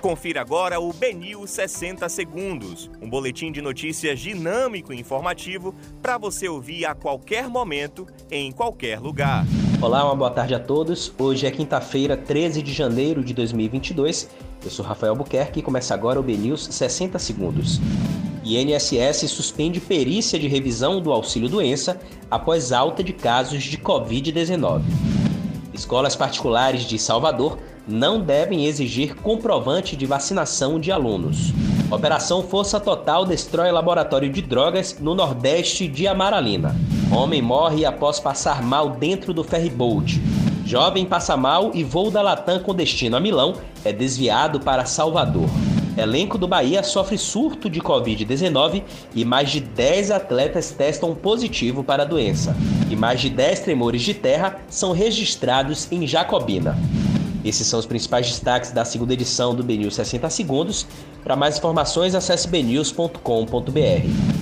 Confira agora o Benil 60 Segundos, um boletim de notícias dinâmico e informativo para você ouvir a qualquer momento, em qualquer lugar. Olá, uma boa tarde a todos. Hoje é quinta-feira, 13 de janeiro de 2022. Eu sou Rafael Buquerque e começa agora o News 60 Segundos. INSS suspende perícia de revisão do auxílio-doença após alta de casos de Covid-19. Escolas particulares de Salvador não devem exigir comprovante de vacinação de alunos. Operação Força Total destrói laboratório de drogas no nordeste de Amaralina. Homem morre após passar mal dentro do ferryboat. Jovem passa mal e voo da Latam com destino a Milão é desviado para Salvador. Elenco do Bahia sofre surto de Covid-19 e mais de 10 atletas testam positivo para a doença. E mais de 10 tremores de terra são registrados em Jacobina. Esses são os principais destaques da segunda edição do BNews 60 Segundos. Para mais informações, acesse bnews.com.br.